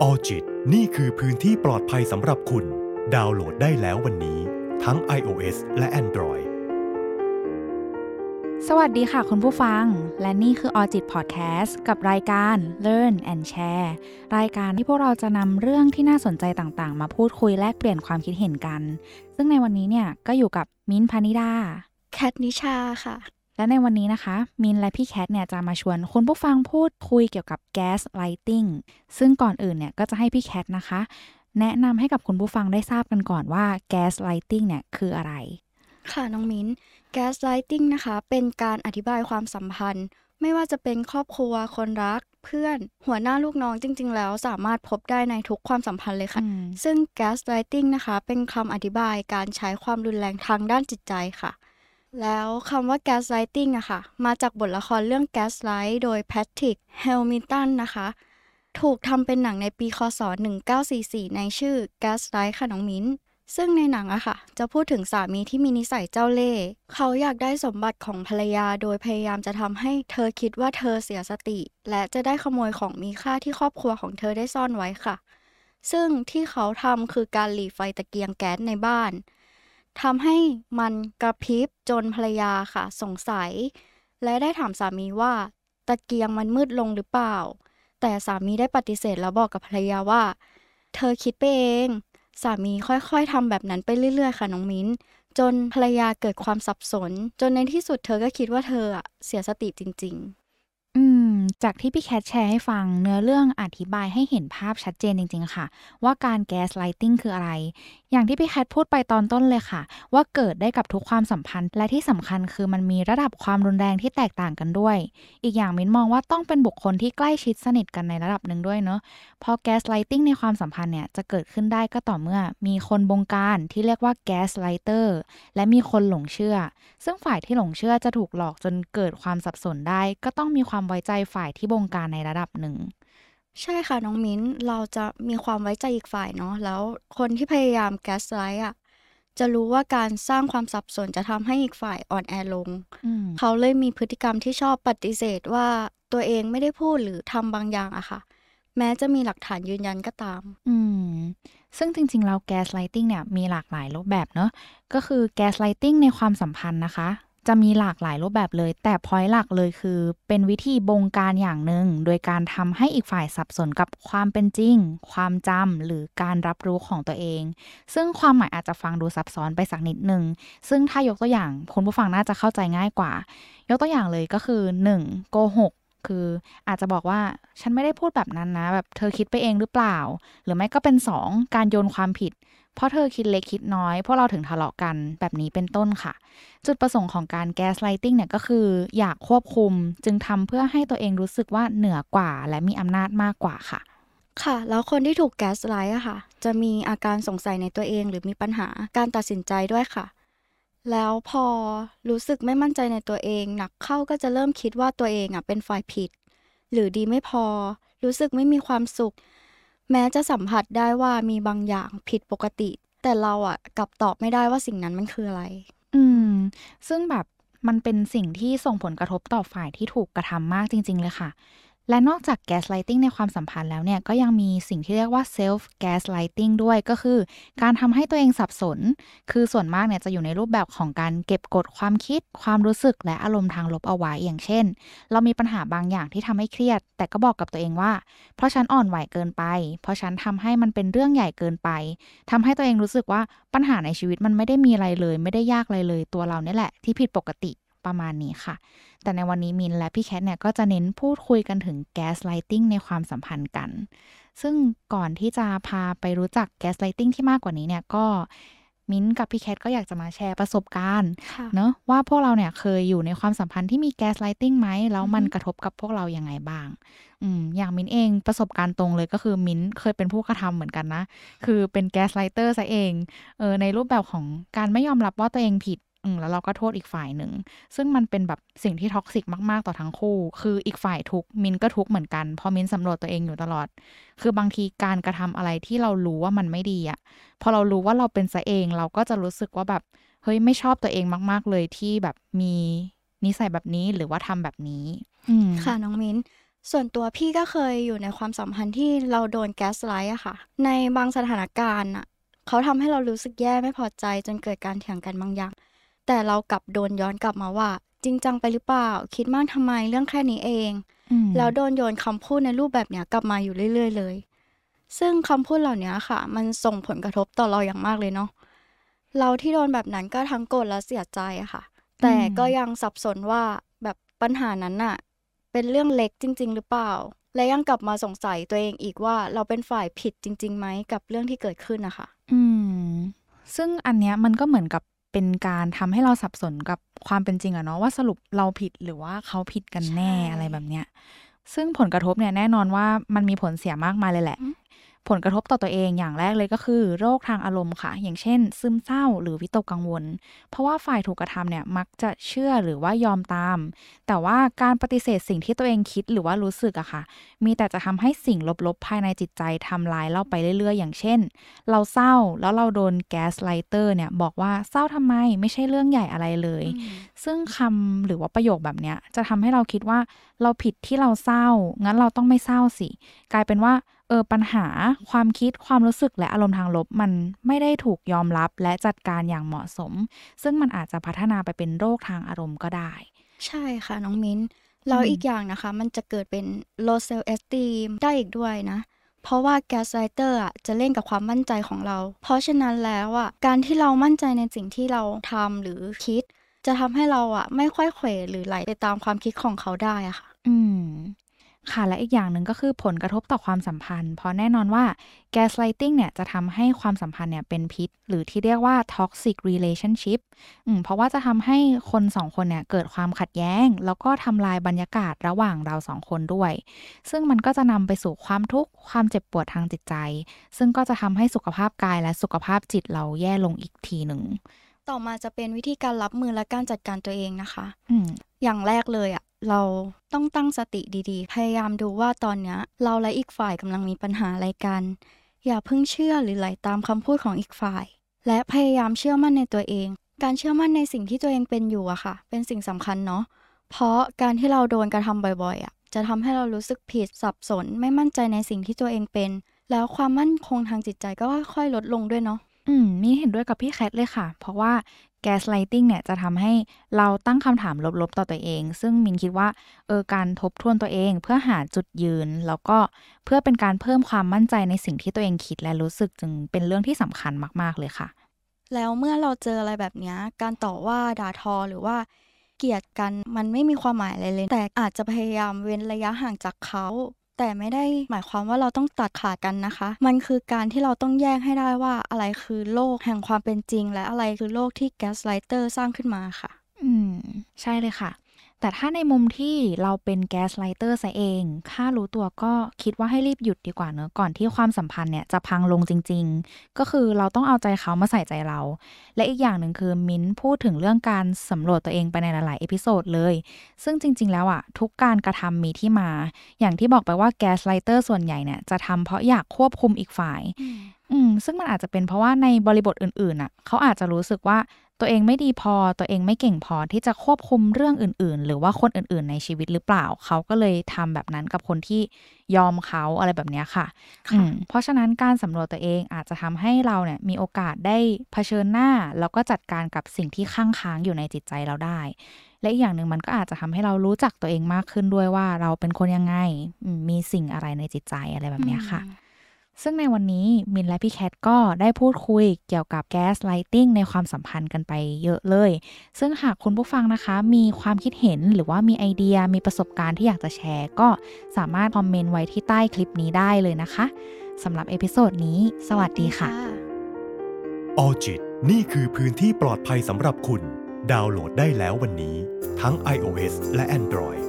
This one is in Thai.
ออจิตนี่คือพื้นที่ปลอดภัยสำหรับคุณ ดาวน์โหลดได้แล้ววันนี้ ทั้ง iOS และ Android สวัสดีค่ะคุณผู้ฟัง และนี่คือออจิตพอดแคสต์กับรายการ Learn and Share รายการที่พวกเราจะนำเรื่องที่น่าสนใจต่างๆ มาพูดคุยแลกเปลี่ยนความคิดเห็นกัน ซึ่งในวันนี้เนี่ยก็อยู่กับมิ้นท์พานิดา แคทนิชาค่ะ และในวันนี้นะคะ มินและพี่แคทเนี่ยจะมาชวนคุณผู้ฟังพูดคุยเกี่ยวกับแก๊สไลติงซึ่งก่อนอื่นเนี่ยก็จะให้พี่แคทนะคะ แนะนำให้กับคุณผู้ฟังได้ทราบกันก่อนว่าแก๊สไลติงเนี่ยคืออะไร ค่ะน้องมิ้นแก๊สไลติงนะคะ เป็นการอธิบายความสัมพันธ์ ไม่ว่าจะเป็นครอบครัวคนรักเพื่อนหัวหน้าลูกน้องจริง ๆ แล้วสามารถพบได้ในทุกความสัมพันธ์เลยค่ะอืมซึ่งแก๊สไลติงนะคะ เป็นคำอธิบายการใช้ความรุนแรงทางด้านจิตใจค่ะ แล้วคำว่า gaslighting อะค่ะ มาจากบทละครเรื่อง Gaslight โดยแพทริกเฮลมิ n ตันนะคะ ถูกทำเป็นหนังในปีคศ 1944 ในชื่อ Gaslight ค่ะน้องมิ้น ซึ่งในหนังอะค่ะ จะพูดถึงสามีที่มีนิสัยเจ้าเล่ห์เขาอยากได้สมบัติของภรรยา โดยพยายามจะทำให้เธอคิดว่าเธอเสียสติ และจะได้ขโมยของมีค่าที่ครอบครัวของเธอได้ซ่อนไว้ค่ะ ซึ่งที่เขาทำคือการหลีไฟตะเกียงแก๊สในบ้าน ทำให้มันกระพริบจนภรรยาค่ะ สงสัย และได้ถามสามีว่า ตะเกียงมันมืดลงหรือเปล่า แต่สามีได้ปฏิเสธแล้วบอกกับภรรยาว่า เธอคิดไปเอง สามีค่อยๆทำแบบนั้นไปเรื่อยๆ ค่ะน้องมิ้น จนภรรยาเกิดความสับสน จนในที่สุดเธอก็คิดว่าเธอเสียสติจริงอืม จากที่พี่แคทแชร์ให้ฟังเนื้อเรื่องอธิบายให้เห็นภาพชัดเจนจริง ๆ ค่ะ ว่าการแก๊สไลติงคืออะไร อย่างที่พี่แคทพูดไปตอนต้นเลยค่ะ ว่าเกิดได้กับทุกความสัมพันธ์ และที่สำคัญคือมันมีระดับความรุนแรงที่แตกต่างกันด้วย อีกอย่างมิ้นมองว่าต้องเป็นบุคคลที่ใกล้ชิดสนิทกันในระดับหนึ่งด้วยเนอะเพราะ gaslighting ในความสัมพันธ์เนี่ยจะเกิดขึ้นได้ก็ต่อเมื่อ มีคนบงการที่เรียกว่า gaslighter และมีคนหลงเชื่อ ซึ่งฝ่ายที่หลงเชื่อจะถูกหลอกจนเกิดความสับสนได้ ก็ต้องมีความไว้ใจฝ่ายที่บงการในระดับหนึ่งๆใช่ค่ะน้องมิ้น เราจะมีความไว้ใจอีกฝ่ายเนาะแล้วคนที่พยายามแก๊สไลท์อะจะรู้ว่าการสร้างความสับสนจะทำให้อีกฝ่ายอ่อนแอลงอืมเขาเลยมีพฤติกรรมที่ชอบปฏิเสธว่าตัวเองไม่ได้พูดหรือทำบางอย่างอะค่ะ แม้จะมีหลักฐานยืนยันก็ตาม อืม ซึ่งจริงๆ แล้วแก๊สไลติงเนี่ยมีหลากหลายรูปแบบเนอะก็คือแก๊สไลติงในความสัมพันธ์นะคะ จะมีหลากหลายรูปแบบเลย แต่พอยต์หลักเลยคือ เป็นวิธีบงการอย่างหนึ่ง โดยการทำให้อีกฝ่ายสับสนกับความเป็นจริง ความจำหรือการรับรู้ของตัวเอง ซึ่งความหมายอาจจะฟังดูซับซ้อนไปสักนิดหนึ่งซึ่งถ้ายกตัวอย่างคุณผู้ฟังน่าจะเข้าใจง่ายกว่า ยกตัวอย่างเลยก็คือ 1. โกหกคืออาจจะบอกว่าฉันไม่ได้พูดแบบนั้นนะ แบบเธอคิดไปเองหรือเปล่า หรือไม่ก็เป็น 2. การโยนความผิด เพราะเธอคิดเล็กคิดน้อยพวกเราถึงทะเลาะกันแบบนี้เป็นต้นค่ะ จุดประสงค์ของการแก๊สไลติงเนี่ยก็คืออยากควบคุมจึงทำเพื่อให้ตัวเองรู้สึกว่าเหนือกว่า และมีอำนาจมากกว่าค่ะ ค่ะ แล้วคนที่ถูกแก๊สไลท์อะค่ะ จะมีอาการสงสัยในตัวเองหรือมีปัญหาการตัดสินใจด้วยค่ะแล้วพอรู้สึกไม่มั่นใจในตัวเองหนักเข้าก็จะเริ่มคิดว่าตัวเองอะเป็นฝ่ายผิด หรือดีไม่พอ รู้สึกไม่มีความสุข แม้จะสัมผัสได้ว่ามีบางอย่างผิดปกติ แต่เราอะกลับตอบไม่ได้ว่าสิ่งนั้นมันคืออะไร อืม ซึ่งแบบมันเป็นสิ่งที่ส่งผลกระทบต่อฝ่ายที่ถูกกระทำมากจริง ๆ เลยค่ะ และนอกจากแกสไลติงในความสัมพันธ์แล้วเนี่ย ก็ยังมีสิ่งที่เรียกว่าเซลฟ์แกสไลติงด้วยก็คือ การทำให้ตัวเองสับสน คือส่วนมากเนี่ยจะอยู่ในรูปแบบของการเก็บกดความคิด ความรู้สึกและอารมณ์ทางลบเอาไว้อย่างเช่น เรามีปัญหาบางอย่างที่ทำให้เครียด แต่ก็บอกกับตัวเองว่า เพราะฉันอ่อนไหวเกินไป เพราะฉันทำให้มันเป็นเรื่องใหญ่เกินไปทำให้ตัวเองรู้สึกว่าปัญหาในชีวิตมันไม่ได้มีอะไรเลย ไม่ได้ยากอะไรเลย ตัวเราเนี่ยแหละที่ผิดปกติ ประมาณนี้ค่ะ แต่ในวันนี้มิ้นและพี่แคทเนี่ยก็จะเน้นพูดคุยกันถึง gaslighting ในความสัมพันธ์กัน ซึ่งก่อนที่จะพาไปรู้จัก gaslighting ที่มากกว่านี้เนี่ยก็มิ้นกับพี่แคทก็อยากจะมาแชร์ประสบการณ์ค่ะเนอะว่าพวกเราเนี่ยเคยอยู่ในความสัมพันธ์ที่มี gaslighting ไหมแล้วมันอือฮึกระทบกับพวกเรายังไงบ้างอืมอย่างมิ้นเองประสบการณ์ตรงเลยก็คือมิ้นเคยเป็นผู้กระทำเหมือนกันนะ คือเป็น gaslighter ซะเองเออในรูปแบบของการไม่ยอมรับว่าตัวเองผิดอืม แล้วเราก็โทษอีกฝ่ายหนึ่ง ซึ่งมันเป็นแบบสิ่งที่ท็อกซิกมาก ๆ ต่อทั้งคู่ คืออีกฝ่ายทุกมินก็ทุกเหมือนกันพอมินสำรวจตัวเองอยู่ตลอด คือบางทีการกระทำอะไรที่เรารู้ว่ามันไม่ดีอะพอเรารู้ว่าเราเป็นซะเองเราก็จะรู้สึกว่าแบบเฮ้ยไม่ชอบตัวเองมาก ๆ เลยที่แบบมีนิสัยแบบนี้หรือว่าทำแบบนี้อืค่ะน้องมิ้นส่วนตัวพี่ก็เคยอยู่ในความสัมพันธ์ที่เราโดนแก๊สไลท์อะค่ะ ในบางสถานการณ์อะเขาทำให้เรารู้สึกแย่ไม่พอใจจนเกิดการเถียงกันบางอย่าง แต่เรากลับโดนย้อนกลับมาว่า จริงจังไปหรือเปล่า คิดมากทำไมเรื่องแค่นี้เองอืมแล้วโดนโยนคำพูดในรูปแบบเนี้ยกลับมาอยู่เรื่อย ๆ เลย ซึ่งคำพูดเหล่านี้ค่ะ มันส่งผลกระทบต่อเราอย่างมากเลยเนาะเราที่โดนแบบนั้นก็ทั้งโกรธและเสียใจอะค่ะ แต่ก็ยังสับสนว่าแบบปัญหานั้นน่ะ เป็นเรื่องเล็กจริง ๆ หรือเปล่า และยังกลับมาสงสัยตัวเองอีกว่าเราเป็นฝ่ายผิดจริงๆไหมกับเรื่องที่เกิดขึ้นนะคะ อืมซึ่งอันเนี้ยมันก็เหมือนกับ เป็นการทำให้เราสับสนกับความเป็นจริงอะเนาะว่าสรุปเราผิดหรือว่าเขาผิดกันแน่ใช่อะไรแบบเนี้ย ซึ่งผลกระทบเนี่ยแน่นอนว่ามันมีผลเสียมากมายเลยแหละอืม ผลกระทบต่อตัวเองอย่างแรกเลยก็คือโรคทางอารมณ์ค่ะ อย่างเช่น ซึมเศร้าหรือวิตกกังวล เพราะว่าฝ่ายถูกกระทำเนี่ยมักจะเชื่อหรือว่ายอมตาม แต่ว่าการปฏิเสธสิ่งที่ตัวเองคิดหรือว่ารู้สึกอะค่ะ มีแต่จะทำให้สิ่งลบๆ ภายในจิตใจทำลายเราไปเรื่อยๆ อย่างเช่น เราเศร้าแล้วเราโดนแก๊สไลเตอร์เนี่ยบอกว่าเศร้าทำไมไม่ใช่เรื่องใหญ่อะไรเลย ซึ่งคำหรือว่าประโยคแบบเนี้ยจะทำให้เราคิดว่าเราผิดที่เราเศร้า งั้นเราต้องไม่เศร้าสิ กลายเป็นว่าเออปัญหาความคิดความรู้สึกและอารมณ์ทางลบมันไม่ได้ถูกยอมรับและจัดการอย่างเหมาะสม ซึ่งมันอาจจะพัฒนาไปเป็นโรคทางอารมณ์ก็ได้ ใช่ค่ะน้องมิ้นแล้วอืมอีกอย่างนะคะ มันจะเกิดเป็น low self esteem ได้อีกด้วยนะ เพราะว่า gaslighter อะจะเล่นกับความมั่นใจของเรา เพราะฉะนั้นแล้วอะการที่เรามั่นใจในสิ่งที่เราทำหรือคิด จะทำให้เราอะไม่ค่อยเขวหรือไหลไปตามความคิดของเขาได้อะค่ะ อืม ค่ะและอีกอย่างหนึ่งก็คือผลกระทบต่อความสัมพันธ์ เพราะแน่นอนว่า gaslighting เนี่ยจะทำให้ความสัมพันธ์เนี่ยเป็นพิษ หรือที่เรียกว่า toxic relationship อืมเพราะว่าจะทำให้คนสองคนเนี่ยเกิดความขัดแย้ง แล้วก็ทำลายบรรยากาศระหว่างเราสองคนด้วย ซึ่งมันก็จะนำไปสู่ความทุกข์ความเจ็บปวดทางจิตใจ ซึ่งก็จะทำให้สุขภาพกายและสุขภาพจิตเราแย่ลงอีกทีหนึ่งต่อมาจะเป็นวิธีการรับมือและการจัดการตัวเองนะคะอืมอย่างแรกเลยอะ เราต้องตั้งสติดีๆ พยายามดูว่าตอนเนี้ยเราและอีกฝ่ายกำลังมีปัญหาอะไรกัน อย่าเพิ่งเชื่อหรือไหลตามคำพูดของอีกฝ่าย และพยายามเชื่อมั่นในตัวเอง การเชื่อมั่นในสิ่งที่ตัวเองเป็นอยู่อะค่ะ เป็นสิ่งสำคัญเนาะเพราะการที่เราโดนกระทำบ่อยๆอะจะทำให้เรารู้สึกผิดสับสน ไม่มั่นใจในสิ่งที่ตัวเองเป็น แล้วความมั่นคงทางจิตใจก็ค่อยๆลดลงด้วยเนาะ อืม มีเห็นด้วยกับพี่แคทเลยค่ะ เพราะว่า gaslighting เนี่ยจะทำให้เราตั้งคำถามลบๆต่อตัวเอง ซึ่งมินคิดว่า เออ การทบทวนตัวเองเพื่อหาจุดยืน แล้วก็เพื่อเป็นการเพิ่มความมั่นใจในสิ่งที่ตัวเองคิดและรู้สึกจึงเป็นเรื่องที่สำคัญมากๆเลยค่ะ แล้วเมื่อเราเจออะไรแบบนี้การต่อว่าด่าทอหรือว่า เกลียดกันมันไม่มีความหมายอะไรเลย แต่อาจจะพยายามเว้นระยะห่างจากเขา แต่ไม่ได้หมายความว่าเราต้องตัดขาดกันนะคะ มันคือการที่เราต้องแยกให้ได้ว่าอะไรคือโลกแห่งความเป็นจริง และอะไรคือโลกที่ gaslighter สร้างขึ้นมาค่ะ อืม ใช่เลยค่ะ แต่ถ้าในมุมที่เราเป็น gaslighter ซะเอง ถ้ารู้ตัวก็คิดว่าให้รีบหยุดดีกว่าเนอะก่อนที่ความสัมพันธ์เนี่ยจะพังลงจริง ๆ ก็คือเราต้องเอาใจเขามาใส่ใจเรา และอีกอย่างหนึ่งคือมิ้นพูดถึงเรื่องการสำรวจตัวเองไปในหลายๆ episode เลย ซึ่งจริง ๆ แล้วอะทุกการกระทำมีที่มา อย่างที่บอกไปว่า gaslighter ส่วนใหญ่เนี่ยจะทำเพราะอยากควบคุมอีกฝ่ายอืมซึ่งมันอาจจะเป็นเพราะว่าในบริบทอื่นๆน่ะเขาอาจจะรู้สึกว่า ตัวเองไม่ดีพอตัวเองไม่เก่งพอที่จะควบคุมเรื่องอื่น ๆ หรือว่าคนอื่น ๆ ในชีวิตหรือเปล่า เขาก็เลยทำแบบนั้นกับคนที่ยอมเขาอะไรแบบเนี้ยค่ะค่ะอืมเพราะฉะนั้นการสำรวจตัวเองอาจจะทำให้เราเนี่ยมีโอกาสได้เผชิญหน้า แล้วก็จัดการกับสิ่งที่ข้างค้างอยู่ในจิตใจเราได้ และอีกอย่างหนึ่งมันก็อาจจะทำให้เรารู้จักตัวเองมากขึ้นด้วยว่าเราเป็นคนยังไงอืมมีสิ่งอะไรในจิตใจอะไรแบบเนี้ยค่ะ ซึ่งในวันนี้มินและพี่แคทก็ได้พูดคุยเกี่ยวกับแก๊สไลติงในความสัมพันธ์กันไปเยอะเลย ซึ่งหากคุณผู้ฟังนะคะมีความคิดเห็นหรือว่ามีไอเดียมีประสบการณ์ที่อยากจะแชร์ ก็สามารถคอมเมนต์ไว้ที่ใต้คลิปนี้ได้เลยนะคะสำหรับ episode นี้ สวัสดีค่ะออจิตนี่คือพื้นที่ปลอดภัยสำหรับคุณ ดาวน์โหลดได้แล้ววันนี้ ทั้ง iOS และ Android